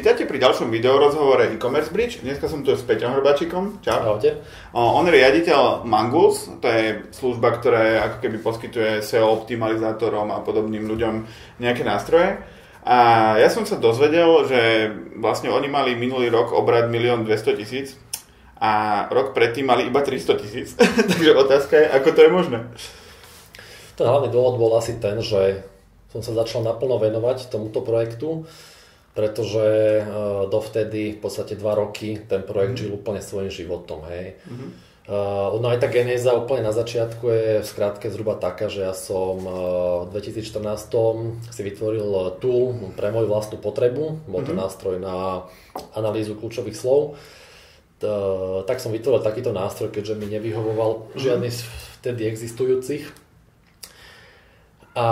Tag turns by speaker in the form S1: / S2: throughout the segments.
S1: Vítajte pri ďalšom videorozhovore e-commerce bridge. Dneska som tu s Peťom Hrbačikom. Čau.
S2: Ahojte.
S1: On je riaditeľ Mangus, to je služba, ktorá ako keby poskytuje SEO optimalizátorom a podobným ľuďom nejaké nástroje. A ja som sa dozvedel, že vlastne oni mali minulý rok obrad 1 200 tisíc a rok predtým mali iba 300 tisíc. Takže otázka je, ako to je možné?
S2: Ten hlavný dôvod bol asi ten, že som sa začal naplno venovať tomuto projektu pretože uh, dovtedy v podstate dva roky ten projekt mm. žil úplne svojim životom, hej. Mm-hmm. Uh, no aj tá genéza úplne na začiatku je v skratke zhruba taká, že ja som uh, v 2014 si vytvoril tool pre moju vlastnú potrebu, bol to mm-hmm. nástroj na analýzu kľúčových slov. Uh, tak som vytvoril takýto nástroj, keďže mi nevyhovoval mm-hmm. žiadny z vtedy existujúcich. A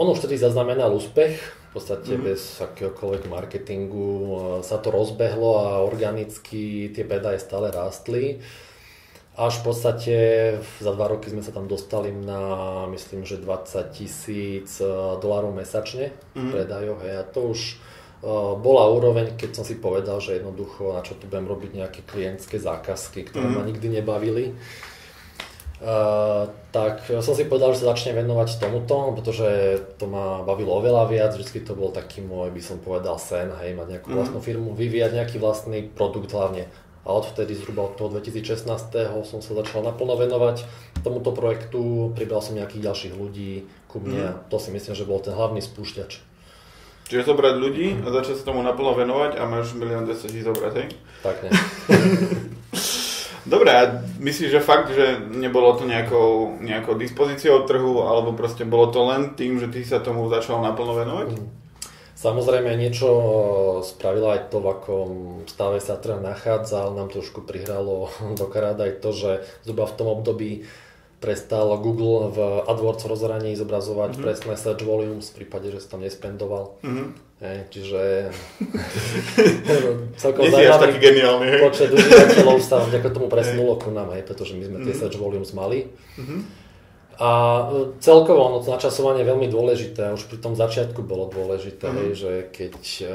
S2: on už vtedy zaznamenal úspech, podstate mm-hmm. bez akéhokoľvek marketingu sa to rozbehlo a organicky tie predaje stále rástli. Až v podstate za dva roky sme sa tam dostali na, myslím, že 20 tisíc e, dolárov mesačne mm-hmm. predajov. Hej. A to už uh, bola úroveň, keď som si povedal, že jednoducho na čo tu budem robiť nejaké klientské zákazky, ktoré mm-hmm. ma nikdy nebavili tak som si povedal, že sa začnem venovať tomuto, pretože to ma bavilo oveľa viac, vždy to bol taký môj, by som povedal, sen, hej, mať nejakú mm. vlastnú firmu, vyvíjať nejaký vlastný produkt hlavne. A odvtedy zhruba od toho 2016. som sa začal naplno venovať tomuto projektu, pribral som nejakých ďalších ľudí ku mne mm. a to si myslím, že bol ten hlavný spúšťač.
S1: Čiže zobrať ľudí a začať sa tomu naplno venovať a máš milión 200 tisíc zobrať, hej?
S2: Tak ne.
S1: Dobre, a myslíš, že fakt, že nebolo to nejakou, nejakou dispozíciou trhu, alebo proste bolo to len tým, že ty sa tomu začal naplno venovať? Mm.
S2: Samozrejme niečo spravila aj to, v akom stave sa trh nachádza, ale nám trošku prihralo do aj to, že zhruba v tom období prestal Google v AdWords rozhraní zobrazovať mm-hmm. presné search volumes v prípade, že sa tam nespendoval. Mm-hmm. Hej, čiže
S1: celkom zaujímavý geniálny,
S2: počet užívateľov sa vďaka tomu presunulo ku nám, hej, pretože my sme tie mm. search volumes mali. Mm-hmm. A e, celkovo ono, to načasovanie je veľmi dôležité, už pri tom začiatku bolo dôležité, mm-hmm. že keď uh,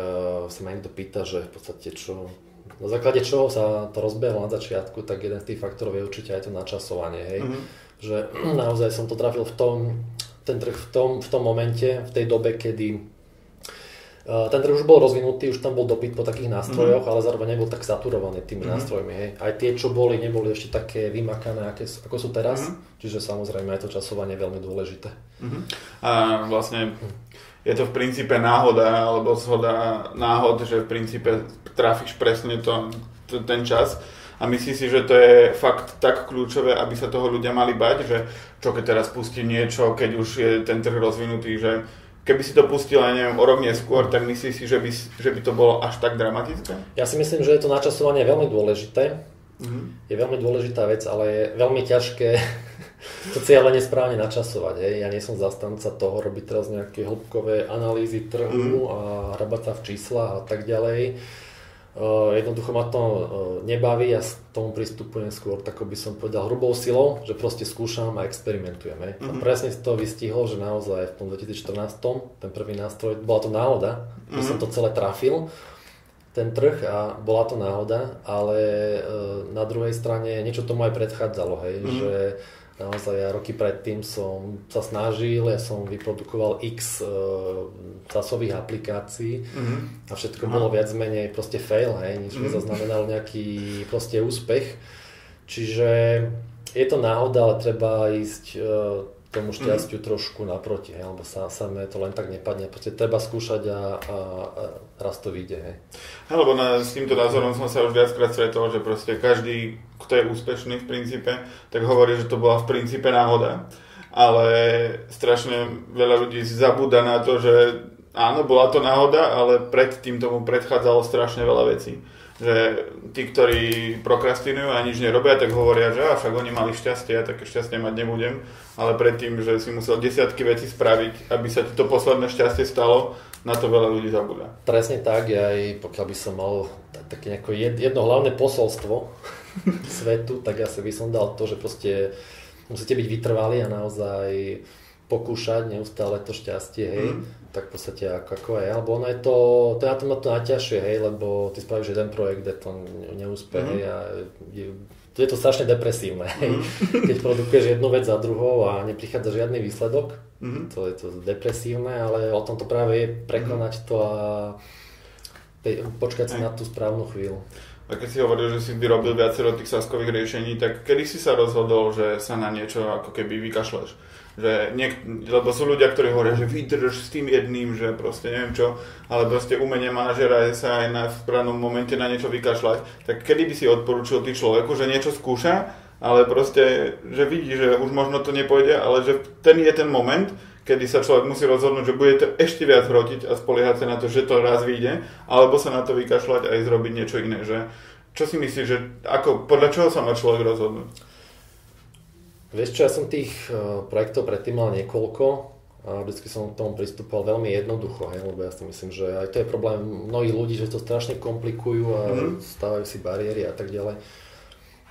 S2: sa ma niekto pýta, že v podstate čo, na základe čoho sa to rozbehlo na začiatku, tak jeden z tých faktorov je určite aj to načasovanie, hej. Mm-hmm. Že naozaj som to trafil v tom, ten trh v tom, v tom momente, v tej dobe, kedy ten trh už bol rozvinutý, už tam bol dopyt po takých nástrojoch, mm. ale zároveň nebol tak saturovaný tými mm. nástrojmi. Hej. Aj tie, čo boli, neboli ešte také vymakané, aké, ako sú teraz. Mm. Čiže samozrejme aj to časovanie je veľmi dôležité.
S1: Mm. A vlastne je to v princípe náhoda, alebo zhoda náhod, že v princípe trafíš presne to, to, ten čas. A myslíš si, že to je fakt tak kľúčové, aby sa toho ľudia mali bať, že čo keď teraz pustí niečo, keď už je ten trh rozvinutý, že keby si to pustil, aj neviem, o rok neskôr, tak myslíš si, že by, že by to bolo až tak dramatické?
S2: Ja si myslím, že je to načasovanie veľmi dôležité. Mm-hmm. Je veľmi dôležitá vec, ale je veľmi ťažké to cieľe nesprávne načasovať. Hej. Ja nie som zastanca toho robiť teraz nejaké hĺbkové analýzy trhu mm-hmm. a hrabať sa v číslach a tak ďalej jednoducho ma to nebaví, ja s tomu pristupujem skôr, tak by som povedal, hrubou silou, že proste skúšam a experimentujem. Mm-hmm. A mhm. presne to vystihol, že naozaj v tom 2014, ten prvý nástroj, bola to náhoda, mm-hmm. že som mhm. to celé trafil, ten trh a bola to náhoda, ale na druhej strane niečo tomu aj predchádzalo, hej, mm-hmm. že Naozaj ja roky predtým som sa snažil, ja som vyprodukoval x uh, časových aplikácií mm-hmm. a všetko Aha. bolo viac menej proste fail, hej, nič mm-hmm. nezaznamenalo nejaký proste úspech. Čiže je to náhoda, ale treba ísť uh, tomu šťastiu mm. trošku naproti, hej, lebo sa, samé to len tak nepadne. Proste treba skúšať a, a, a raz to vyjde. Hej.
S1: Lebo na, s týmto názorom som sa už viackrát stretol, že proste každý, kto je úspešný v princípe, tak hovorí, že to bola v princípe náhoda. Ale strašne veľa ľudí zabúda na to, že áno, bola to náhoda, ale predtým tomu predchádzalo strašne veľa vecí že tí, ktorí prokrastinujú a nič nerobia, tak hovoria, že však oni mali šťastie, ja také šťastie mať nebudem, ale predtým, že si musel desiatky veci spraviť, aby sa ti to posledné šťastie stalo, na to veľa ľudí zabúda.
S2: Presne tak, ja aj pokiaľ by som mal také jedno hlavné posolstvo svetu, tak asi by som dal to, že proste musíte byť vytrvalí a naozaj pokúšať neustále to šťastie, hej, mm. tak v podstate ako, ako aj, alebo ono je to, to je na tom to najťažšie, hej, lebo ty spravíš jeden projekt, kde to neúspech, mm. hej, a je, je to strašne depresívne, hej, mm. keď produkuješ jednu vec za druhou a neprichádza žiadny výsledok, mm. to je to depresívne, ale o tom to práve je prekonať mm. to a počkať si na tú správnu chvíľu.
S1: A keď si hovoril, že si vyrobil viacero tých saskových riešení, tak kedy si sa rozhodol, že sa na niečo ako keby vykašleš? Že niek- lebo sú ľudia, ktorí hovoria, že vydrž s tým jedným, že proste neviem čo, ale proste umenie manažera je sa aj na správnom momente na niečo vykašľať. Tak kedy by si odporúčil tý človeku, že niečo skúša, ale proste, že vidí, že už možno to nepôjde, ale že ten je ten moment, kedy sa človek musí rozhodnúť, že bude to ešte viac hrotiť a spoliehať sa na to, že to raz vyjde, alebo sa na to vykašľať a ísť robiť niečo iné. Že, čo si myslíš, že ako, podľa čoho sa má človek rozhodnúť?
S2: Vieš čo, ja som tých uh, projektov predtým mal niekoľko a vždycky som k tomu pristupoval veľmi jednoducho, hej, lebo ja si myslím, že aj to je problém mnohých ľudí, že to strašne komplikujú a mm-hmm. stávajú si bariéry a tak ďalej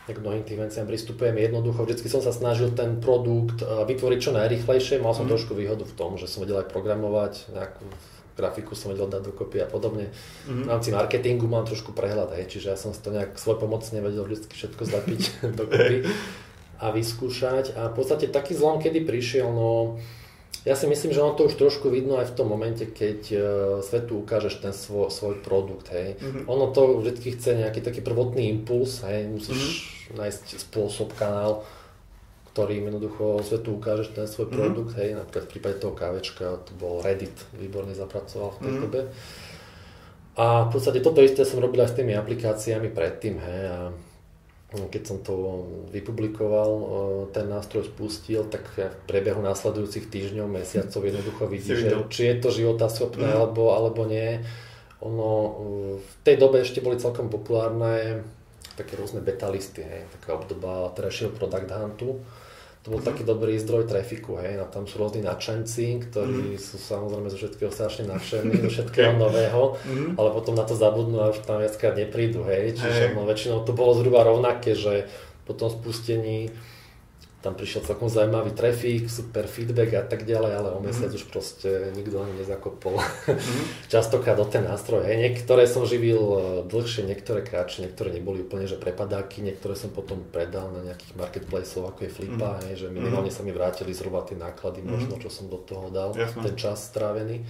S2: k mnohým tým veciam pristupujem jednoducho. Vždycky som sa snažil ten produkt eh, vytvoriť čo najrychlejšie. Mal som mm. trošku výhodu v tom, že som vedel aj programovať, nejakú grafiku som vedel dať dokopy a podobne. Mm. V rámci marketingu mám trošku prehľad, hej, čiže ja som to nejak svoj pomocne vedel vždy všetko zlapiť dokopy a vyskúšať. A v podstate taký zlom, kedy prišiel, no ja si myslím, že ono to už trošku vidno aj v tom momente, keď uh, svetu ukážeš ten svoj, svoj produkt, hej. Mm-hmm. Ono to vždy chce nejaký taký prvotný impuls, hej, musíš mm-hmm. nájsť spôsob, kanál, ktorým jednoducho svetu ukážeš ten svoj mm-hmm. produkt, hej, napríklad v prípade toho kávečka, to bol Reddit, výborne zapracoval v tej mm-hmm. dobe. A v podstate toto isté som robil aj s tými aplikáciami predtým, hej, a keď som to vypublikoval, e, ten nástroj spustil, tak v priebehu následujúcich týždňov, mesiacov jednoducho vidí, že či je to schopné mm. alebo, alebo nie. Ono, e, v tej dobe ešte boli celkom populárne také rôzne beta listy, hej, taká obdoba terajšieho product huntu to bol taký dobrý zdroj trafiku, hej, a tam sú rôzni nadšenci, ktorí mm-hmm. sú samozrejme zo všetkého strašne nadšení, zo všetkého nového, mm-hmm. ale potom na to zabudnú a už tam viackrát neprídu, hej, čiže hey. no, väčšinou to bolo zhruba rovnaké, že po tom spustení tam prišiel celkom zaujímavý trafik, super feedback a tak ďalej, ale o mesiac mm. už proste nikto ani nezakopol. Mm. Častokrát do ten nástroj. Hej. Niektoré som živil e, dlhšie, niektoré kratšie, niektoré neboli úplne že prepadáky, niektoré som potom predal na nejakých marketplaceov, ako je Flipa, mm. hej, že minimálne mm. sa mi vrátili zhruba tie náklady, mm. možno čo som do toho dal, Jasne. ten čas strávený.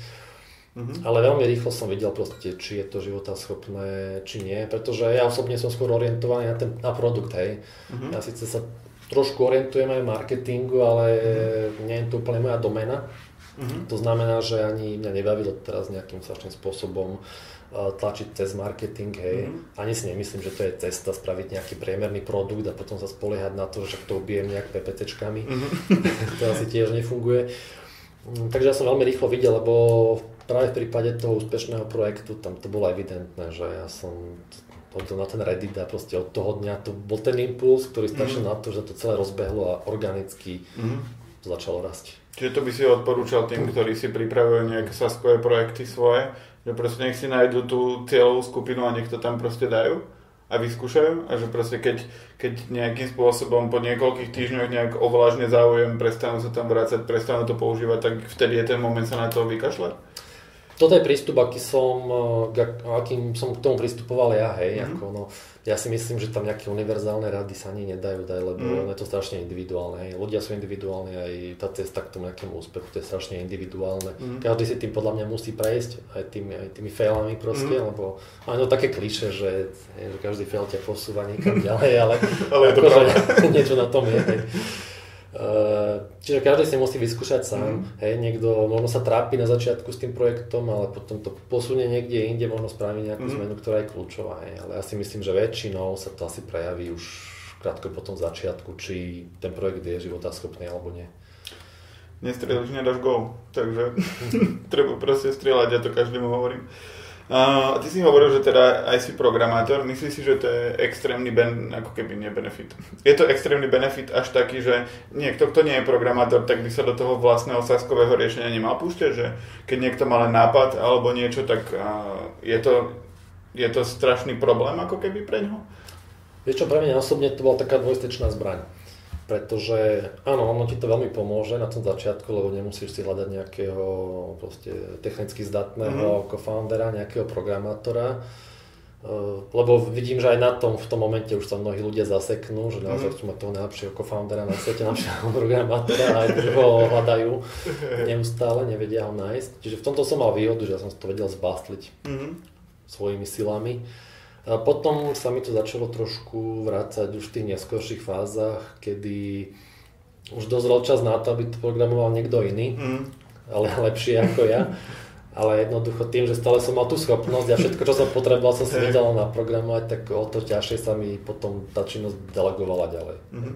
S2: Mm-hmm. Ale veľmi rýchlo som videl proste, či je to schopné, či nie, pretože ja osobne som skôr orientovaný na ten na produkt, hej. Mm-hmm. Ja síce sa trošku orientujem aj v marketingu, ale mm-hmm. nie je to úplne moja domena. Mm-hmm. To znamená, že ani mňa nebavilo teraz nejakým strašným spôsobom uh, tlačiť cez marketing, hej. Mm-hmm. Ani si nemyslím, že to je cesta spraviť nejaký priemerný produkt a potom sa spoliehať na to, že to ubijem nejak PPTčkami. Mm-hmm. to asi tiež nefunguje. Mm, takže ja som veľmi rýchlo videl, lebo práve v prípade toho úspešného projektu tam to bolo evidentné, že ja som potom na ten Reddit a proste od toho dňa to bol ten impuls, ktorý stačil mm. na to, že to celé rozbehlo a organicky mm. začalo rásť.
S1: Čiže to by si odporúčal tým, ktorí si pripravujú nejaké saskové projekty svoje, že proste nech si nájdu tú cieľovú skupinu a nech to tam proste dajú a vyskúšajú a že proste keď, keď nejakým spôsobom po niekoľkých týždňoch nejak ovlážne záujem, prestanú sa tam vrácať, prestanú to používať, tak vtedy je ten moment sa na to vykašľať?
S2: Toto je prístup, aký som, eh, akým som k tomu pristupoval ja, hej, mm-hmm. ako, no, ja si myslím, že tam nejaké univerzálne rady sa ani nedajú dať, lebo mm. je to strašne individuálne, hej. ľudia sú individuálni, aj tá cesta k tomu nejakému úspechu, to je strašne individuálne, mm. každý si tým podľa mňa musí prejsť, aj tými, aj tými failami proste, mm. lebo áno, také kliše, že, že každý fail ťa posúva niekam ďalej, ale, ale akože niečo na tom je, hej. Uh, čiže každý si musí vyskúšať sám. Mm. Hej, niekto možno sa trápi na začiatku s tým projektom, ale potom to posunie niekde inde, možno spraví nejakú mm. zmenu, ktorá je kľúčová. Hej. Ale ja si myslím, že väčšinou sa to asi prejaví už krátko po tom začiatku, či ten projekt je schopný alebo nie.
S1: Nestrieľaš, nedáš gol, takže treba proste strieľať, ja to každému hovorím. A ty si hovoril, že teda aj si programátor. Myslíš si, že to je extrémny ben, ako keby nie benefit. Je to extrémny benefit až taký, že niekto, kto nie je programátor, tak by sa do toho vlastného saskového riešenia nemal púšťať, že keď niekto má len nápad alebo niečo, tak je to, je to strašný problém ako keby pre ňoho?
S2: Vieš čo, pre mňa osobne to bola taká dvojstečná zbraň. Pretože áno, ono ti to veľmi pomôže na tom začiatku, lebo nemusíš si hľadať nejakého proste technicky zdatného mm-hmm. co-foundera, nejakého programátora, uh, lebo vidím, že aj na tom, v tom momente už sa mnohí ľudia zaseknú, že naozaj mm-hmm. chcú mať toho najlepšieho co-foundera na svete, najlepšieho programátora a aj ho hľadajú neustále, nevedia ho nájsť. Čiže v tomto som mal výhodu, že ja som to vedel zbastliť mm-hmm. svojimi silami. A potom sa mi to začalo trošku vrácať už v tých neskorších fázach, kedy už dozrel čas na to, aby to programoval niekto iný, mm. ale lepšie ako ja. Ale jednoducho tým, že stále som mal tú schopnosť a všetko, čo som potreboval, som si vedel naprogramovať, tak o to ťažšie sa mi potom tá činnosť delegovala ďalej. Mm-hmm.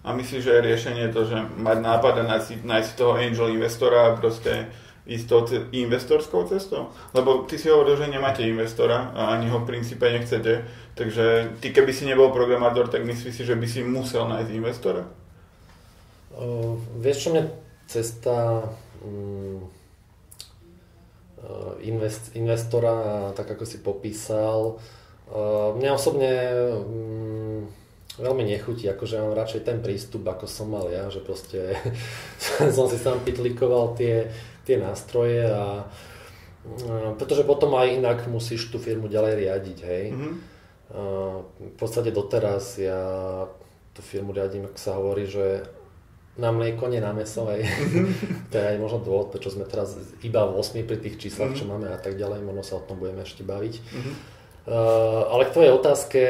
S1: A myslíš, že je riešenie to, že mať nápad a nájsť, nájsť toho angel investora a proste ísť tou investorskou cestou? Lebo ty si hovoril, že nemáte investora a ani ho v princípe nechcete, takže ty keby si nebol programátor, tak myslíš si, že by si musel nájsť investora?
S2: Uh, vieš čo mňa cesta um, invest, investora, tak ako si popísal, uh, mňa osobne um, veľmi nechutí, akože mám radšej ten prístup, ako som mal ja, že proste som si sám pitlikoval tie tie nástroje a pretože potom aj inak musíš tú firmu ďalej riadiť, hej. Mm-hmm. V podstate doteraz ja tú firmu riadím, ak sa hovorí, že na mlieko, nie na meso, hej. Mm-hmm. to je aj možno dôvod, prečo sme teraz iba v 8 pri tých číslach, mm-hmm. čo mhm. máme a tak ďalej, možno sa o tom budeme ešte baviť. Mm-hmm. Uh, ale k tvojej otázke,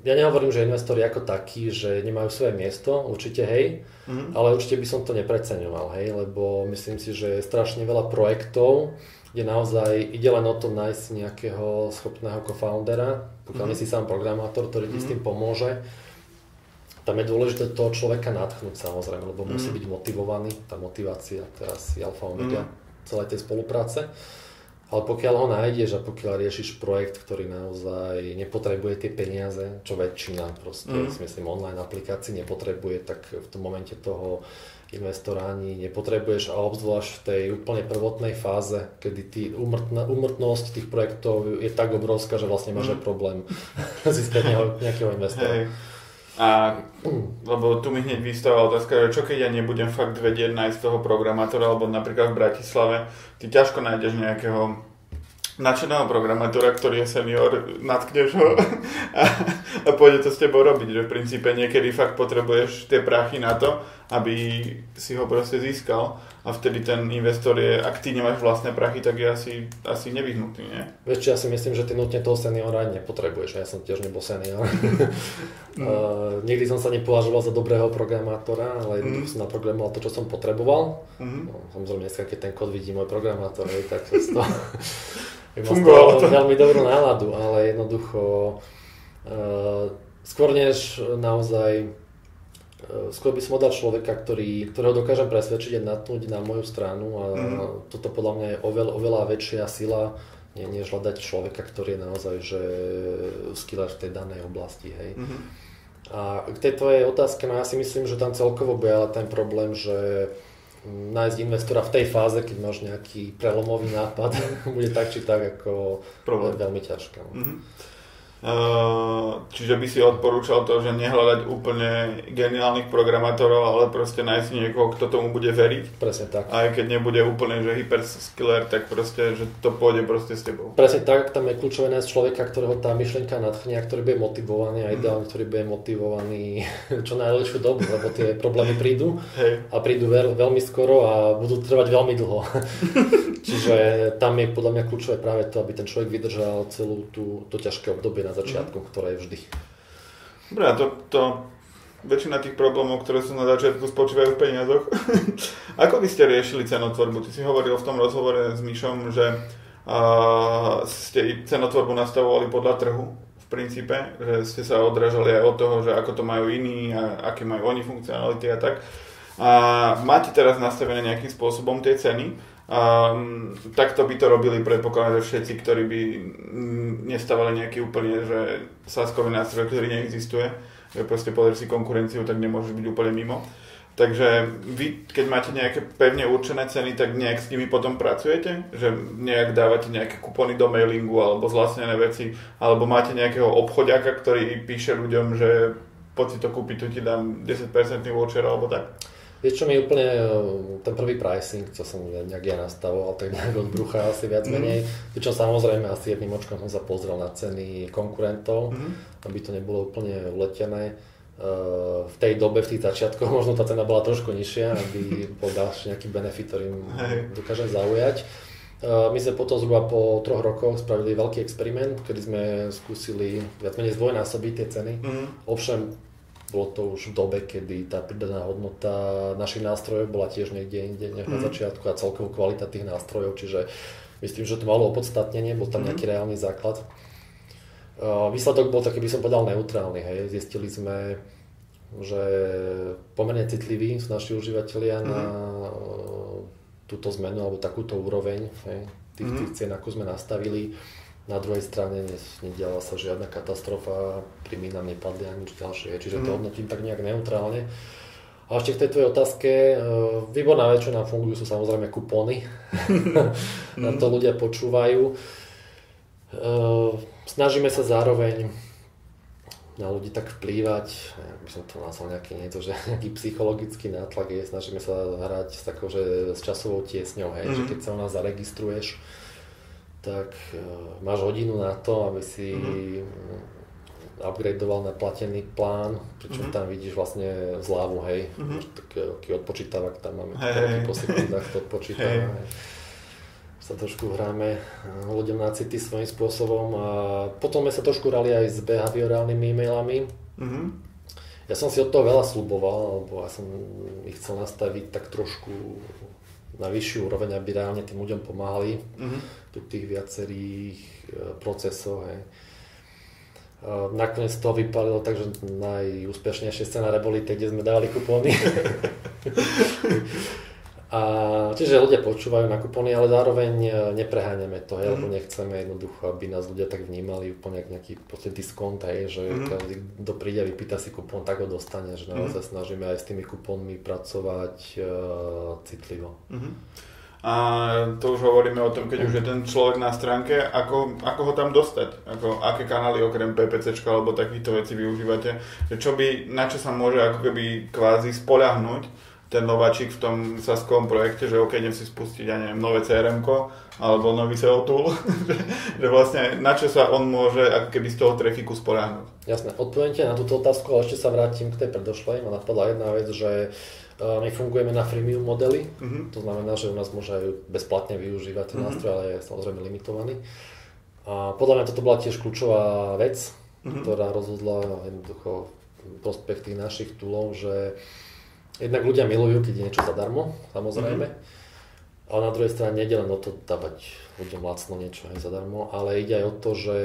S2: ja nehovorím, že investori ako takí, že nemajú svoje miesto, určite hej, Mm. Ale určite by som to nepreceňoval, hej, lebo myslím si, že je strašne veľa projektov, kde naozaj ide len o to nájsť nejakého schopného co-foundera, pokiaľ mm. nie si sám programátor, ktorý ti mm. s tým pomôže. Tam je dôležité toho človeka natchnúť samozrejme, lebo mm. musí byť motivovaný, tá motivácia teraz je alfa omega mm. celej tej spolupráce. Ale pokiaľ ho nájdeš a pokiaľ riešiš projekt, ktorý naozaj nepotrebuje tie peniaze, čo väčšina proste, mm. si myslím, online aplikácií nepotrebuje, tak v tom momente toho investora ani nepotrebuješ a obzvlášť v tej úplne prvotnej fáze, kedy tý umrtná, umrtnosť tých projektov je tak obrovská, že vlastne máš mm. problém získať nejakého investora. Hey.
S1: A, lebo tu mi hneď vystáva otázka, že čo keď ja nebudem fakt vedieť nájsť toho programátora, alebo napríklad v Bratislave, ty ťažko nájdeš nejakého nadšeného programátora, ktorý je senior, natkneš ho a, a pôjde to s tebou robiť. Že v princípe niekedy fakt potrebuješ tie prachy na to, aby si ho proste získal a vtedy ten investor je, ak ty nemáš vlastné prachy, tak je asi, asi nevyhnutý, nie?
S2: Vieš ja si myslím, že ty nutne toho seniora nepotrebuješ, ja som tiež nebol senior. mm. uh, nikdy som sa nepovažoval za dobrého programátora, ale mm. som naprogramoval to, čo som potreboval. Mm. No, samozrejme, dneska, keď ten kód vidí môj programátor, hej, tak to z toho Fungovalo to. veľmi dobrú náladu, ale jednoducho uh, skôr než naozaj skôr by som dal človeka, ktorý, ktorého dokážem presvedčiť a natnúť na moju stranu a mm. toto podľa mňa je oveľ, oveľa väčšia sila, nie, než hľadať človeka, ktorý je naozaj že skiller v tej danej oblasti. Hej. Mm-hmm. A k tej tvojej otázke, no ja si myslím, že tam celkovo bude ale ten problém, že nájsť investora v tej fáze, keď máš nejaký prelomový nápad, bude tak či tak ako Problém. veľmi ťažké. Mm-hmm.
S1: Uh, čiže by si odporúčal to, že nehľadať úplne geniálnych programátorov, ale proste nájsť niekoho, kto tomu bude veriť.
S2: Presne tak.
S1: Aj keď nebude úplne že hyperskiller, tak proste, že to pôjde proste s tebou.
S2: Presne tak, tam je kľúčové nájsť človeka, ktorého tá myšlienka nadchne a ktorý bude motivovaný a mhm. ideálne, ktorý bude motivovaný čo najdlhšiu dobu, lebo tie problémy prídu Hej. a prídu veľ, veľmi skoro a budú trvať veľmi dlho. Čiže tam je podľa mňa kľúčové práve to, aby ten človek vydržal celú tú, to ťažké obdobie na začiatku, mm. ktoré je vždy.
S1: Dobre, a to, to väčšina tých problémov, ktoré sú na začiatku, spočívajú v peniazoch. Ako by ste riešili cenotvorbu? Ty si hovoril v tom rozhovore s Myšom, že uh, ste cenotvorbu nastavovali podľa trhu v princípe, že ste sa odrážali aj od toho, že ako to majú iní a aké majú oni funkcionality a tak. A máte teraz nastavené nejakým spôsobom tie ceny Um, takto by to robili predpokladám, že všetci, ktorí by nestávali nejaký úplne, že sáskový nástroj, ktorý neexistuje, že proste pozrieš si konkurenciu, tak nemôžeš byť úplne mimo. Takže vy, keď máte nejaké pevne určené ceny, tak nejak s nimi potom pracujete? Že nejak dávate nejaké kupony do mailingu alebo zlastnené veci? Alebo máte nejakého obchodiaka, ktorý píše ľuďom, že poď si to kúpiť, tu ti dám 10% voucher alebo tak.
S2: Vieš čo mi úplne, e, ten prvý pricing, čo som nejak ja nastavoval, tak nejak od brucha asi viac mm. menej. Pričom samozrejme asi jedným očkom som sa pozrel na ceny konkurentov, mm. aby to nebolo úplne uletené. E, v tej dobe, v tých začiatkoch, možno tá cena bola trošku nižšia, aby bol ďalší nejaký benefit, ktorým dokážem zaujať. E, my sme potom zhruba po troch rokoch spravili veľký experiment, kedy sme skúsili viac menej zdvojnásobiť tie ceny. Mm. Ovšem bolo to už v dobe, kedy tá pridaná hodnota našich nástrojov bola tiež niekde inde než mm. na mhm. začiatku a celkovo kvalita tých nástrojov, čiže myslím, že to malo opodstatnenie, bol tam mm. nejaký reálny základ. Výsledok bol taký, by som povedal, neutrálny. Hej. Zistili sme, že pomerne citliví sú naši užívateľia mm. na túto zmenu alebo takúto úroveň hej, tých, mm. tých cien, ako sme nastavili. Na druhej strane nediala sa žiadna katastrofa, pri minám nepadli ani nič ďalšie, čiže to mhm. hodnotím tak nejak neutrálne. A ešte k tej tvojej otázke, e, výborná vec, čo nám fungujú, sú samozrejme kupóny. na to ľudia počúvajú. E, snažíme sa zároveň na ľudí tak vplývať, ja by som to nazval nejaký niečo, že nejaký psychologický nátlak je, snažíme sa hrať s takou, že s časovou tiesňou, hej, mm-hmm. že mhm. keď sa u nás zaregistruješ, tak uh, máš hodinu na to, aby si mm-hmm. upgradeoval na platený plán, pričom mm-hmm. tam vidíš vlastne zľavu, hej, mm-hmm. taký, taký odpočítavak, tam máme hey, hey. po sekundách to odpočítava. Hey. Sa trošku hráme eh, ľuďom na city svojím spôsobom a potom sme sa trošku hrali aj s behaviorálnymi e-mailami. Mm-hmm. Ja som si od toho veľa sluboval, lebo ja som ich chcel nastaviť tak trošku na vyššiu úroveň, aby reálne tým ľuďom pomáhali mm-hmm. pri tých viacerých e, procesoch. Hej. Nakoniec to vypadalo tak, že najúspešnejšie scenáre boli tie, kde sme dávali kupóny. A čiže ľudia počúvajú na kupóny, ale zároveň e, nepreháňame to, hej, mm. lebo nechceme jednoducho, aby nás ľudia tak vnímali úplne nejaký podstate diskont, hej, že mm. každý, kto príde a vypýta si kupón, tak ho dostane, že naozaj mm. snažíme aj s tými kupónmi pracovať uh, citlivo. Mm.
S1: A to už hovoríme o tom, keď už je ten človek na stránke, ako, ako ho tam dostať, ako, aké kanály okrem PPC alebo takýchto vecí využívate, že čo by, na čo sa môže ako keby kvázi spoľahnúť, ten nováčik v tom saskovom projekte, že OK, idem si spustiť, ja neviem, nové crm alebo nový SEO tool, že vlastne na čo sa on môže ako keby z toho trafiku sporáhnuť.
S2: Jasné, odpoviem na túto otázku, ale ešte sa vrátim k tej predošlej. Ma napadla jedna vec, že e, my fungujeme na freemium modely, uh-huh. to znamená, že u nás môže aj bezplatne využívať ten uh-huh. nástroj, ale je samozrejme limitovaný. A podľa mňa toto bola tiež kľúčová vec, uh-huh. ktorá rozhodla jednoducho prospekt tých našich toolov, že Jednak ľudia milujú, keď je niečo zadarmo, samozrejme. Mm-hmm. Ale na druhej strane nejde len o to dávať ľuďom lacno niečo aj zadarmo, ale ide aj o to, že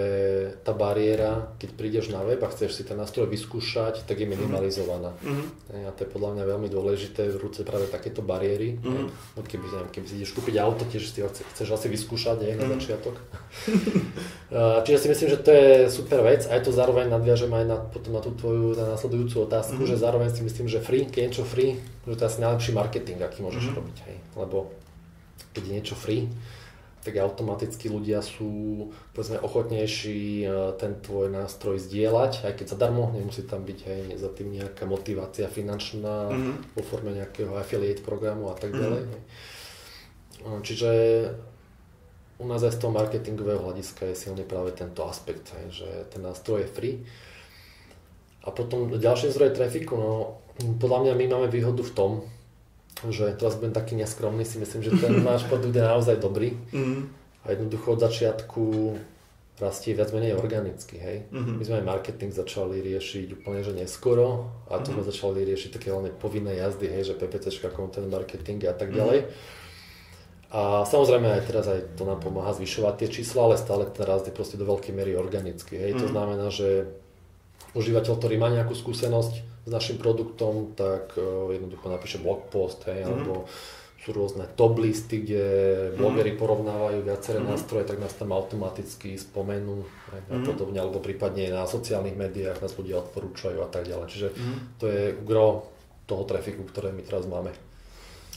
S2: tá bariéra, keď prídeš na web a chceš si ten nástroj vyskúšať, tak je minimalizovaná. Mm-hmm. A to je podľa mňa veľmi dôležité v ruce práve takéto bariéry. Mm-hmm. Keby, neviem, keby si ideš kúpiť auto, tiež si ho chceš asi vyskúšať mm-hmm. na mhm. začiatok. Čiže si myslím, že to je super vec. Aj to zároveň nadviažem aj na, potom na tú tvoju na následujúcu otázku, mm-hmm. že zároveň si myslím, že free, keď niečo free, že to je asi najlepší marketing, aký môžeš mm-hmm. robiť. Hej. Lebo keď je niečo free, tak automaticky ľudia sú povedzme ochotnejší e, ten tvoj nástroj zdieľať, aj keď zadarmo, nemusí tam byť aj za tým nejaká motivácia finančná mm-hmm. vo forme nejakého affiliate programu a tak mhm. ďalej. Mm-hmm. Čiže u nás aj z toho marketingového hľadiska je silný práve tento aspekt, že ten nástroj je free. A potom ďalšie zdroje trafiku, no podľa mňa my máme výhodu v tom, že teraz budem taký neskromný, si myslím, že ten náš produkt je naozaj dobrý. Mm. A jednoducho od začiatku rastie viac menej organicky, hej. Mm-hmm. My sme aj marketing začali riešiť úplne, že neskoro a mm-hmm. sme začali riešiť také len povinné jazdy, hej, že PPC, content marketing a tak ďalej. Mm-hmm. A samozrejme aj teraz aj to nám pomáha zvyšovať tie čísla, ale stále ten rast je proste do veľkej miery organický, hej. Mm-hmm. To znamená, že užívateľ, ktorý má nejakú skúsenosť, s našim produktom, tak uh, jednoducho napíše blog post, hej, mm-hmm. alebo sú rôzne top listy, kde blogery mm-hmm. porovnávajú viaceré mm-hmm. nástroje, tak nás tam automaticky spomenú hej, a mm-hmm. podobne, alebo prípadne na sociálnych médiách nás ľudia odporúčajú a tak ďalej. Čiže mm-hmm. to je gro toho trafiku, ktoré my teraz máme.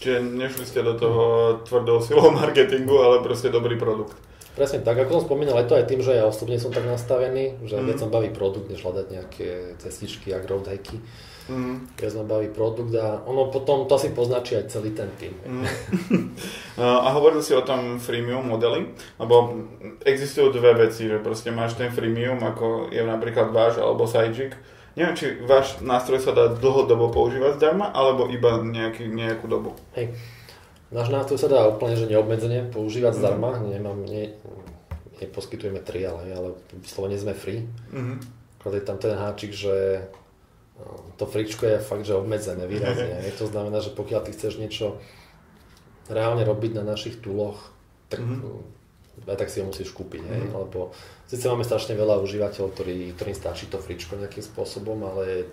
S1: Čiže nešli ste do toho tvrdého silou marketingu, ale proste dobrý produkt.
S2: Presne tak, ako som spomínal, aj to aj tým, že ja osobne som tak nastavený, že mm. viac ma baví produkt, než hľadať nejaké cestičky a road hacky. Mm. Viac ma baví produkt a ono potom to asi poznačí aj celý ten tým. Mm.
S1: a hovoril si o tom freemium modeli, lebo existujú dve veci, že proste máš ten freemium, ako je napríklad váš alebo Sajik. Neviem, či váš nástroj sa dá dlhodobo používať zdarma, alebo iba nejaký, nejakú dobu.
S2: Hej. Náš nástroj sa dá úplne že neobmedzene používať mm. zdarma, nemám, ne, neposkytujeme trial, ale vyslovene sme free. Mm-hmm. je tam ten háčik, že no, to fričko je fakt, že obmedzené výrazne. Mm-hmm. To znamená, že pokiaľ ty chceš niečo reálne robiť na našich túloch, tak, mm-hmm. aj tak si ho musíš kúpiť. Mm-hmm. Lebo síce máme strašne veľa užívateľov, ktorí, ktorým stačí to fričko nejakým spôsobom, ale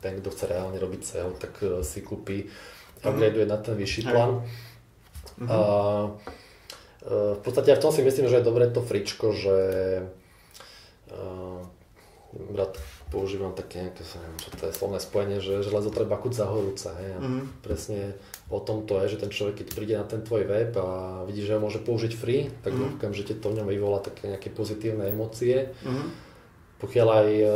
S2: ten, kto chce reálne robiť SEO, tak eh, si kúpi, mm-hmm. upgradeuje na ten vyšší plán. Hey Mm-hmm. A e, v podstate ja v tom si myslím, že je dobré to fričko, že uh, rád používam také nejaké, neviem, čo to je slovné spojenie, že železo treba kuť za horúce. Hej? A mm-hmm. presne o tom to je, že ten človek, keď príde na ten tvoj web a vidí, že ho môže použiť free, tak mm-hmm. okamžite to v ňom vyvolá také nejaké pozitívne emócie. Mm-hmm pokiaľ aj e,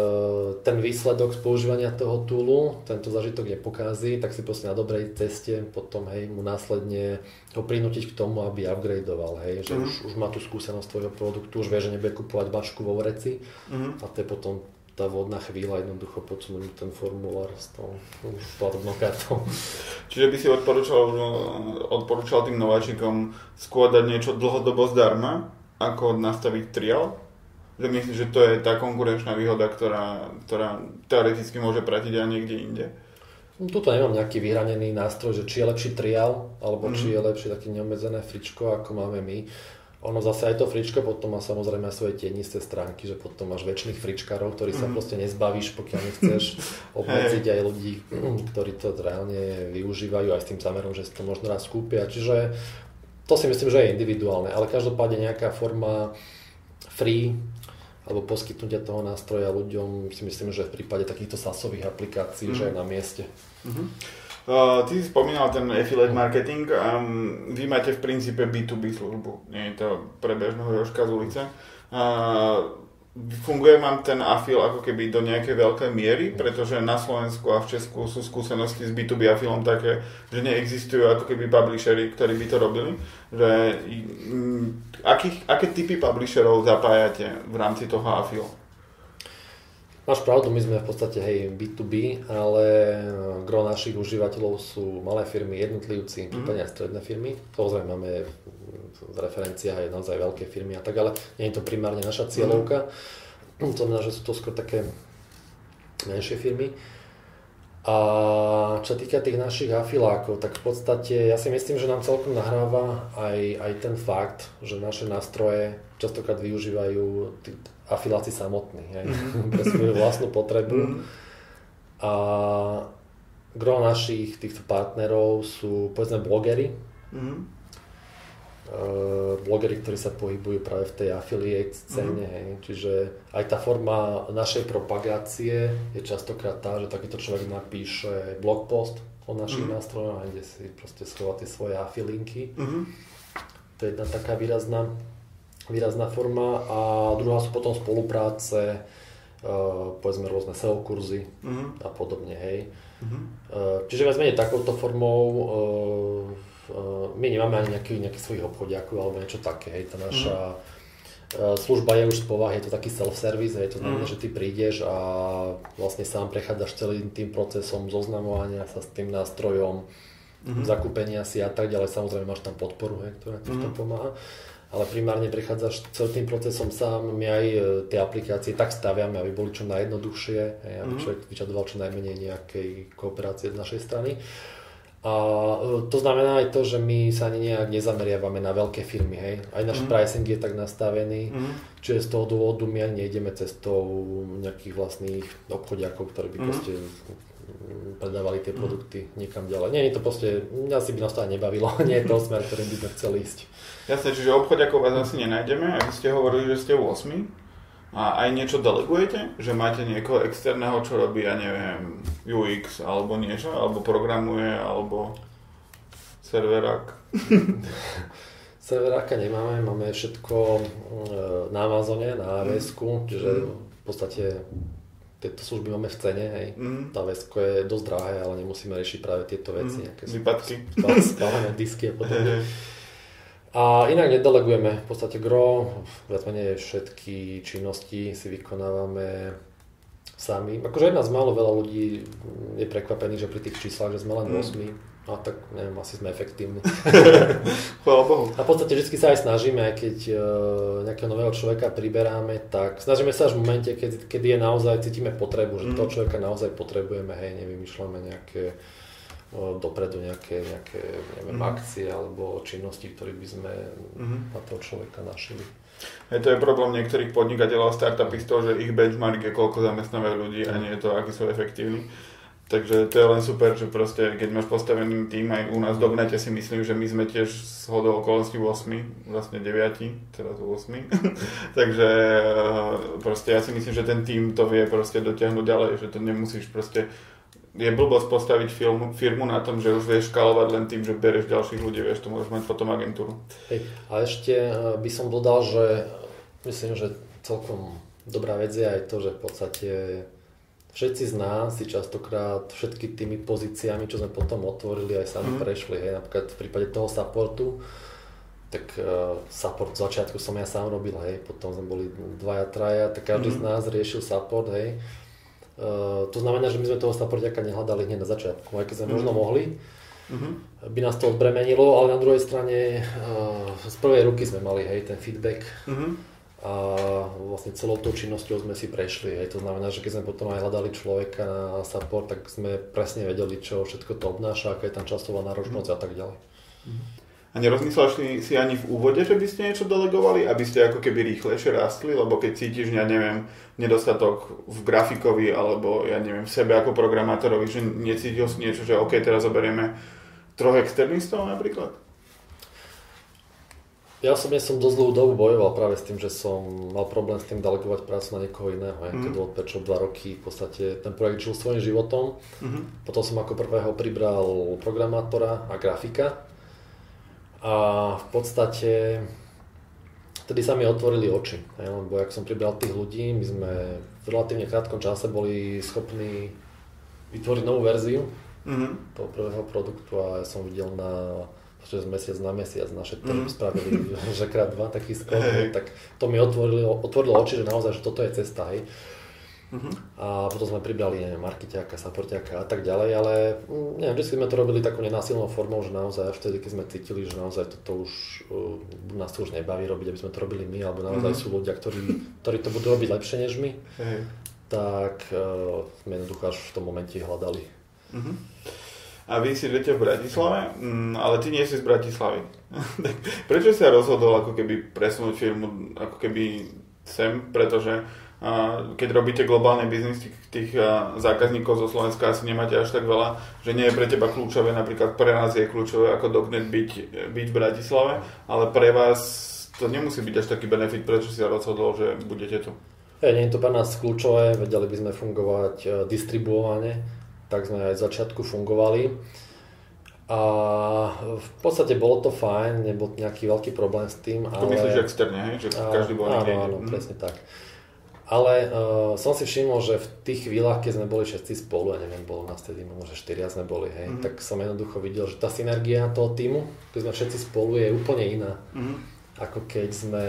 S2: ten výsledok z používania toho túlu, tento zažitok nepokází, tak si proste na dobrej ceste potom hej, mu následne ho prinútiť k tomu, aby upgradeoval, hej, že mm. už, už má tú skúsenosť tvojho produktu, už vie, že nebude kupovať bačku vo vreci mm. a to je potom tá vodná chvíľa jednoducho podsunúť ten formulár s tou platobnou kartou.
S1: Čiže by si odporúčal, odporúčal tým nováčikom skôr dať niečo dlhodobo zdarma, ako nastaviť trial? Že myslím, že to je tá konkurenčná výhoda, ktorá, ktorá teoreticky môže pratiť aj niekde inde.
S2: No, tuto nemám nejaký vyhranený nástroj, že či je lepší trial, alebo mm. či je lepšie také neobmedzené fričko, ako máme my. Ono zase aj to fričko potom má samozrejme aj svoje tienisté stránky, že potom máš väčšných fričkárov, ktorí sa mm. proste nezbavíš, pokiaľ nechceš obmedziť aj ľudí, ktorí to reálne využívajú aj s tým zámerom, že si to možno raz kúpia. Čiže to si myslím, že je individuálne, ale každopádne nejaká forma free alebo poskytnutia toho nástroja ľuďom si myslím, že v prípade takýchto SASových aplikácií, mm. že je na mieste.
S1: Mm-hmm. Uh, ty si spomínal ten affiliate marketing. Um, vy máte v princípe B2B službu, nie je to pre bežného Jožka z ulice. Uh, funguje vám ten afil ako keby do nejakej veľkej miery, pretože na Slovensku a v Česku sú skúsenosti s B2B afilom také, že neexistujú ako keby publishery, ktorí by to robili. Že, m, akých, aké typy publisherov zapájate v rámci toho afilu?
S2: Máš pravdu, my sme v podstate hej B2B, ale gro našich užívateľov sú malé firmy, jednotlivci, mm-hmm. prípadne aj stredné firmy. Samozrejme máme v referenciách aj naozaj veľké firmy a tak, ale nie je to primárne naša cieľovka. Mm-hmm. To znamená, že sú to skôr také menšie firmy. A čo týka tých našich afilákov, tak v podstate ja si myslím, že nám celkom nahráva aj, aj ten fakt, že naše nástroje častokrát využívajú tí, afiláci samotní, hej, mm-hmm. pre svoju vlastnú potrebu. Mm-hmm. A gro našich týchto partnerov sú povedzme blogery. Mm-hmm. Uh, blogery, ktorí sa pohybujú práve v tej affiliate scéne, mm-hmm. hej. čiže aj tá forma našej propagácie je častokrát tá, že takýto človek napíše blog post o našich mm-hmm. nástrojoch, kde si proste schová tie svoje afilinky. Mm-hmm. To je jedna taká výrazná výrazná forma a druhá sú potom spolupráce, uh, povedzme rôzne SEO kurzy uh-huh. a podobne, hej. Uh-huh. Uh, čiže viac menej takouto formou uh, my nemáme ani nejakých, nejakých svojich obchodiakov alebo niečo také, hej, tá naša uh-huh. služba je už z povahy, je to taký self-service, hej, to znamená, uh-huh. že ty prídeš a vlastne sám prechádzaš celým tým procesom zoznamovania sa s tým nástrojom, uh-huh. zakúpenia si a tak ďalej, samozrejme máš tam podporu, hej, ktorá ti uh-huh. v tom pomáha ale primárne prechádzaš celým procesom sám. My aj e, tie aplikácie tak staviame, aby boli čo najjednoduchšie, aby mm-hmm. človek vyžadoval čo najmenej nejakej kooperácie z našej strany. A e, to znamená aj to, že my sa ani nejak nezameriavame na veľké firmy. Hej. Aj náš mm. pricing je tak nastavený, mm. čiže z toho dôvodu my ani nejdeme cestou nejakých vlastných obchodiakov, ktorí by mm. proste predávali tie produkty niekam ďalej. Nie, je to proste, mňa si by nás to aj nebavilo, nie je to smer, ktorým by sme chceli ísť.
S1: Jasne, čiže ako vás asi nenájdeme, ak ste hovorili, že ste 8 a aj niečo delegujete? Že máte niekoho externého, čo robí, ja neviem, UX alebo niečo, alebo programuje, alebo serverák?
S2: Serveráka nemáme, máme všetko e, na Amazone, na avs mm. čiže mm. v podstate tieto služby máme v cene, hej. Mm. Tá avs je dosť drahé, ale nemusíme riešiť práve tieto veci, mm.
S1: nejaké
S2: spálené disky a podobne. A inak nedelegujeme, v podstate gro, viac menej všetky činnosti si vykonávame sami. Akože aj nás málo veľa ľudí je prekvapených, že pri tých číslach, že sme len mm. 8 No tak neviem, asi sme efektívni.
S1: Chvála Bohu.
S2: A v podstate vždy sa aj snažíme, aj keď uh, nejakého nového človeka priberáme, tak snažíme sa až v momente, keď, kedy je naozaj, cítime potrebu, že mm. toho človeka naozaj potrebujeme, hej, nevymýšľame nejaké dopredu nejaké, nejaké neviem, mm. akcie alebo činnosti, ktoré by sme mm. na toho človeka našli.
S1: Hej, to je problém niektorých podnikateľov a startupistov, že ich benchmark je koľko zamestnávajú ľudí a nie je to, akí sú efektívni. Takže to je len super, že proste keď máš postavený tým, aj u nás Dognete si myslím, že my sme tiež z hodou okolností 8, vlastne 9, teraz 8. Takže eh, proste ja si myslím, že ten tým to vie proste dotiahnuť ďalej, že to nemusíš proste je blbosť postaviť firmu, firmu na tom, že už vieš škalovať len tým, že bereš ďalších ľudí, vieš, to môžeš mať potom agentúru.
S2: Hej. A ešte eh, by som dodal, že myslím, že celkom dobrá vec je aj to, že v podstate všetci z nás si častokrát všetky tými pozíciami, čo sme potom otvorili, aj sami mm. prešli. Hej. Napríklad v prípade toho supportu, tak uh, support v začiatku som ja sám robil, hej, potom sme boli dvaja, traja, tak každý mm. z nás riešil support, hej. Uh, to znamená, že my sme toho supportiaka nehľadali hneď na začiatku, aj keď sme mm. možno mohli, mm-hmm. by nás to odbremenilo, ale na druhej strane uh, z prvej ruky sme mali, hej, ten feedback. Mm-hmm a vlastne celou tou činnosťou sme si prešli. Hej. To znamená, že keď sme potom aj hľadali človeka na support, tak sme presne vedeli, čo všetko to obnáša, aká je tam časová náročnosť a tak ďalej.
S1: A nerozmýšľali si ani v úvode, že by ste niečo delegovali, aby ste ako keby rýchlejšie rástli, lebo keď cítiš, ja neviem, nedostatok v grafikovi, alebo ja neviem, v sebe ako programátorovi, že necítil si niečo, že OK, teraz zoberieme troch externistov napríklad?
S2: Ja osobne som dosť dlhú dobu bojoval práve s tým, že som mal problém s tým delegovať prácu na niekoho iného. Mm. Keď bol Pečo dva roky, v podstate ten projekt žil svojím životom. Mm-hmm. Potom som ako prvého pribral programátora a grafika. A v podstate vtedy sa mi otvorili oči. Lebo ak som pribral tých ľudí, my sme v relatívne krátkom čase boli schopní vytvoriť novú verziu mm-hmm. toho prvého produktu a ja som videl na že z mesiac na mesiac naše trhy mm. spravili, že krát dva taký skok, hey. tak to mi otvorilo, otvorilo oči, že naozaj, že toto je cesta, hej. Uh-huh. A potom sme pribrali, neviem, markeťáka, supportiaka a tak ďalej, ale mm, neviem, vždy sme to robili takou nenásilnou formou, že naozaj až vtedy, keď sme cítili, že naozaj toto už, uh, nás to už nebaví robiť, aby sme to robili my, alebo naozaj uh-huh. sú ľudia, ktorí, ktorí to budú robiť lepšie než my, hey. tak uh, sme jednoducho až v tom momente hľadali. Uh-huh
S1: a vy si žijete v Bratislave, mm, ale ty nie si z Bratislavy. Prečo sa rozhodol ako keby presunúť firmu ako keby sem? Pretože keď robíte globálny biznis, tých, tých zákazníkov zo Slovenska asi nemáte až tak veľa, že nie je pre teba kľúčové, napríklad pre nás je kľúčové ako Dognet byť, byť v Bratislave, ale pre vás to nemusí byť až taký benefit, prečo si sa rozhodol, že budete tu.
S2: Ja, nie je to pre nás kľúčové, vedeli by sme fungovať e, distribuovane, tak sme aj v začiatku fungovali. A v podstate bolo to fajn, nebol nejaký veľký problém s tým.
S1: To ale... myslíš externe, hej? že každý bol
S2: Áno, áno, mm. presne tak. Ale uh, som si všimol, že v tých chvíľach, keď sme boli všetci spolu, ja neviem, bolo nás tedy možno štyria sme boli, hej, mm. tak som jednoducho videl, že tá synergia toho týmu, keď sme všetci spolu, je úplne iná. Mm. Ako keď sme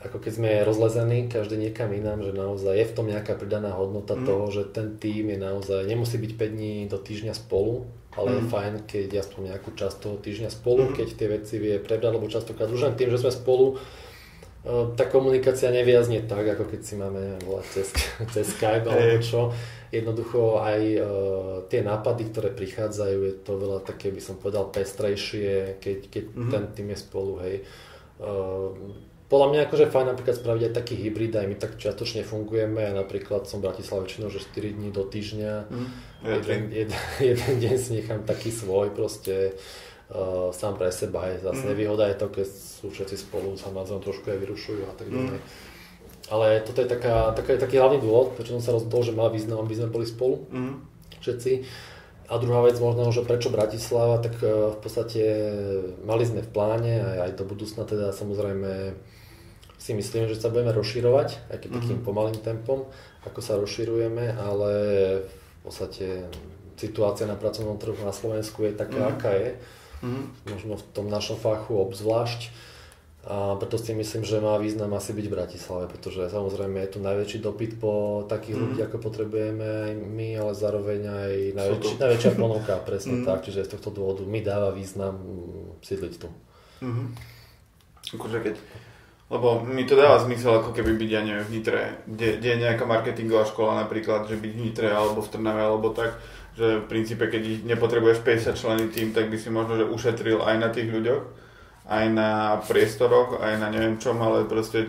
S2: ako keď sme rozlezení každý niekam inám, že naozaj je v tom nejaká pridaná hodnota mm. toho, že ten tým je naozaj, nemusí byť 5 dní do týždňa spolu, ale mm. je fajn, keď aspoň nejakú časť toho týždňa spolu, mm. keď tie veci vie prebrať, lebo častokrát už len tým, že sme spolu, tá komunikácia neviazne tak, ako keď si máme volať cez, cez Skype alebo čo. Jednoducho aj uh, tie nápady, ktoré prichádzajú, je to veľa také, by som povedal, pestrejšie, keď, keď mm. ten tým je spolu, hej. Uh, podľa mňa akože fajn napríklad spraviť aj taký hybrid, aj my tak čiatočne fungujeme, ja napríklad som Bratislave väčšinou, že 4 dní do týždňa, mm, jeden, jeden, jeden deň si nechám taký svoj proste uh, sám pre seba, aj zase mm. nevýhoda je to, keď sú všetci spolu, sa navzájom trošku aj vyrušujú a tak mm. ďalej. Mm. Ale toto je taká, taká, taký hlavný dôvod, prečo som sa rozhodol, že má význam, aby sme boli spolu, mm. všetci. A druhá vec možno, že prečo Bratislava, tak v podstate mali sme v pláne aj, aj do budúcna teda samozrejme si myslím, že sa budeme rozširovať, aj keď takým mm-hmm. pomalým tempom, ako sa rozširujeme, ale v podstate situácia na pracovnom trhu na Slovensku je taká, mm-hmm. aká je. Mm-hmm. Možno v tom našom fachu obzvlášť. A preto si myslím, že má význam asi byť v Bratislave, pretože samozrejme je tu najväčší dopyt po takých mm. ľudí, ako potrebujeme aj my, ale zároveň aj najväčší, najväčšia ponuka, presne mm. tak. Čiže z tohto dôvodu mi dáva význam sídliť tu. Mm-hmm.
S1: Akože keď, lebo mi to dáva zmysel ako keby byť, ja neviem, v Nitre, kde, kde je nejaká marketingová škola napríklad, že byť v Nitre alebo v Trnave alebo tak, že v princípe, keď nepotrebuješ 50 členy tým, tak by si možno že ušetril aj na tých ľuďoch aj na priestoroch, aj na neviem čom, ale proste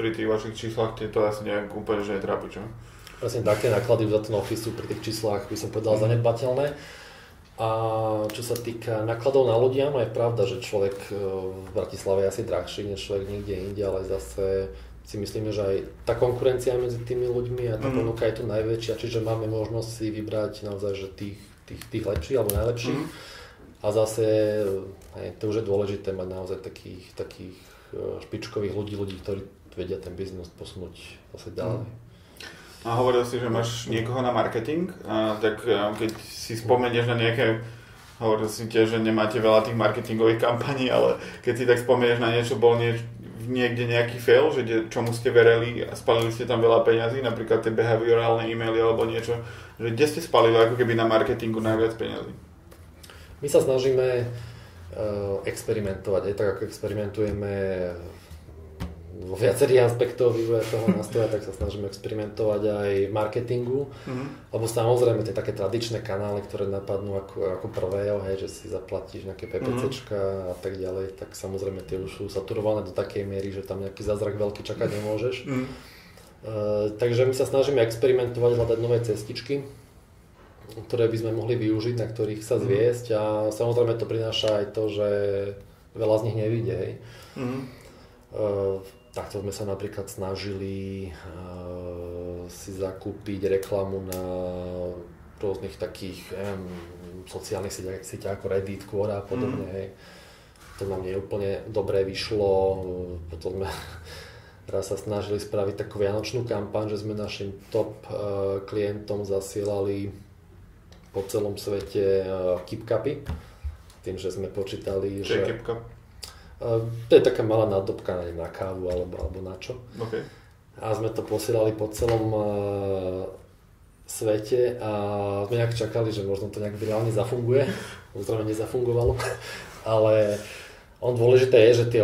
S1: pri tých vašich číslach tie to asi nejak úplne, že netrápi, čo?
S2: Presne také náklady za ten office sú pri tých číslach, by som povedal, zanedbateľné. A čo sa týka nákladov na ľudia, no je pravda, že človek e, v Bratislave je asi drahší než človek niekde inde, ale zase si myslíme, že aj tá konkurencia medzi tými ľuďmi a tá mm. ponuka je tu najväčšia, čiže máme možnosť si vybrať naozaj že tých, tých, tých lepších alebo najlepších. Mm. A zase hej, to už je dôležité mať naozaj takých, takých e, špičkových ľudí, ľudí, ktorí vedia ten biznis posunúť zase ďalej. Mm.
S1: A hovoril si, že máš niekoho na marketing, a tak e, keď si spomenieš na nejaké, hovoril si tiež, že nemáte veľa tých marketingových kampaní, ale keď si tak spomenieš na niečo, bol nieč, niekde nejaký fail, že de, čomu ste verili a spalili ste tam veľa peňazí, napríklad tie behaviorálne e-maily alebo niečo, že kde ste spalili ako keby na marketingu najviac peňazí?
S2: My sa snažíme uh, experimentovať, aj tak ako experimentujeme vo viacerých aspektoch vývoja toho nástroja, tak sa snažíme experimentovať aj v marketingu, mm-hmm. lebo samozrejme tie také tradičné kanály, ktoré napadnú ako, ako prvé, hej, že si zaplatíš nejaké PPCčka mm-hmm. a tak ďalej, tak samozrejme tie už sú saturované do takej miery, že tam nejaký zázrak veľký čakať nemôžeš. Mm-hmm. Uh, takže my sa snažíme experimentovať, hľadať nové cestičky, ktoré by sme mohli využiť, na ktorých sa mhm. zviesť a samozrejme to prináša aj to, že veľa z nich nevidie. Mm. Uh, takto sme sa napríklad snažili uh, si zakúpiť reklamu na rôznych takých um, sociálnych sieťach, sieťach ako Reddit, Quora a podobne. Mm. Hej. To nám nie úplne dobre vyšlo. Potom sme raz sa snažili spraviť takú vianočnú kampaň, že sme našim top uh, klientom zasielali po celom svete uh, KipCupy. Tým, že sme počítali,
S1: čo že... je
S2: to je taká malá nádobka neviem, na kávu alebo, alebo na čo.
S1: Okay.
S2: A sme to posielali po celom uh, svete a sme nejak čakali, že možno to nejak reálne zafunguje. Samozrejme nezafungovalo, ale on dôležité je, že tie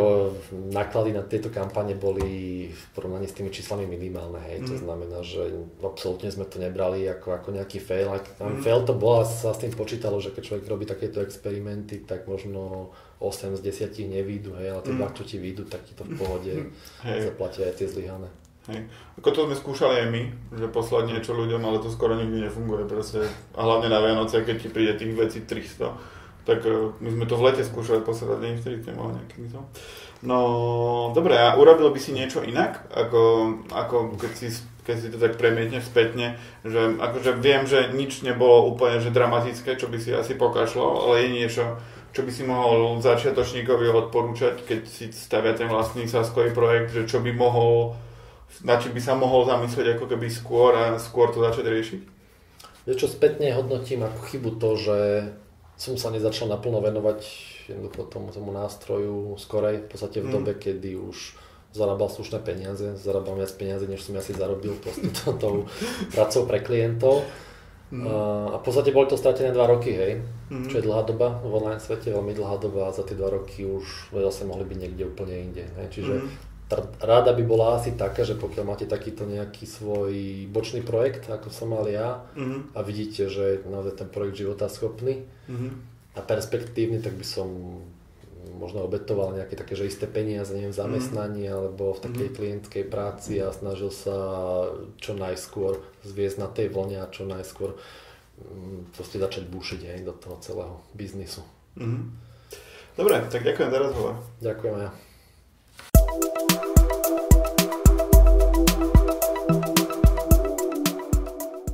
S2: náklady na tieto kampane boli v porovnaní s tými číslami minimálne, hej. Mm. To znamená, že absolútne sme to nebrali ako, ako nejaký fail. Ak tam mm. fail to bolo, sa s tým počítalo, že keď človek robí takéto experimenty, tak možno 8 z 10 nevídu, hej, ale tie mm. čo ti výjdu, tak ti to v pohode hey. zaplatia aj tie zlyhané.
S1: Hej. Ako to sme skúšali aj my, že poslať niečo ľuďom, ale to skoro nikdy nefunguje proste. A hlavne na Vianoce, keď ti príde tých vecí 300 tak e, my sme to v lete skúšali posledný deň, vtedy to mal nejaký to. No, dobre, a urobil by si niečo inak, ako, ako keď, si, keď si to tak premietneš spätne, že akože viem, že nič nebolo úplne že dramatické, čo by si asi pokašlo, ale je niečo, čo by si mohol začiatočníkovi odporúčať, keď si stavia ten vlastný saskový projekt, že čo by mohol, na čím by sa mohol zamyslieť ako keby skôr a skôr to začať riešiť?
S2: Ja čo spätne hodnotím ako chybu to, že som sa nezačal naplno venovať jednoducho tomu, tomu nástroju skorej, v podstate v mm. dobe, kedy už zarábal slušné peniaze, zarábal viac peniaze, než som ja si zarobil proste to, tou pracou pre klientov. Mm. A v podstate boli to stratené dva roky, hej, mm. čo je dlhá doba v online svete, veľmi dlhá doba a za tie dva roky už zase mohli byť niekde úplne inde. Hej. Čiže mm tá ráda by bola asi taká, že pokiaľ máte takýto nejaký svoj bočný projekt, ako som mal ja, mm-hmm. a vidíte, že je naozaj ten projekt života schopný mm-hmm. a perspektívny, tak by som možno obetoval nejaké také, že isté peniaze, neviem, zamestnanie mm-hmm. alebo v takej mm-hmm. klientskej práci a snažil sa čo najskôr zviesť na tej vlne a čo najskôr mm, proste začať bušiť aj do toho celého biznisu. Mm-hmm.
S1: Dobre, tak ďakujem za rozhovor.
S2: Ďakujem ja.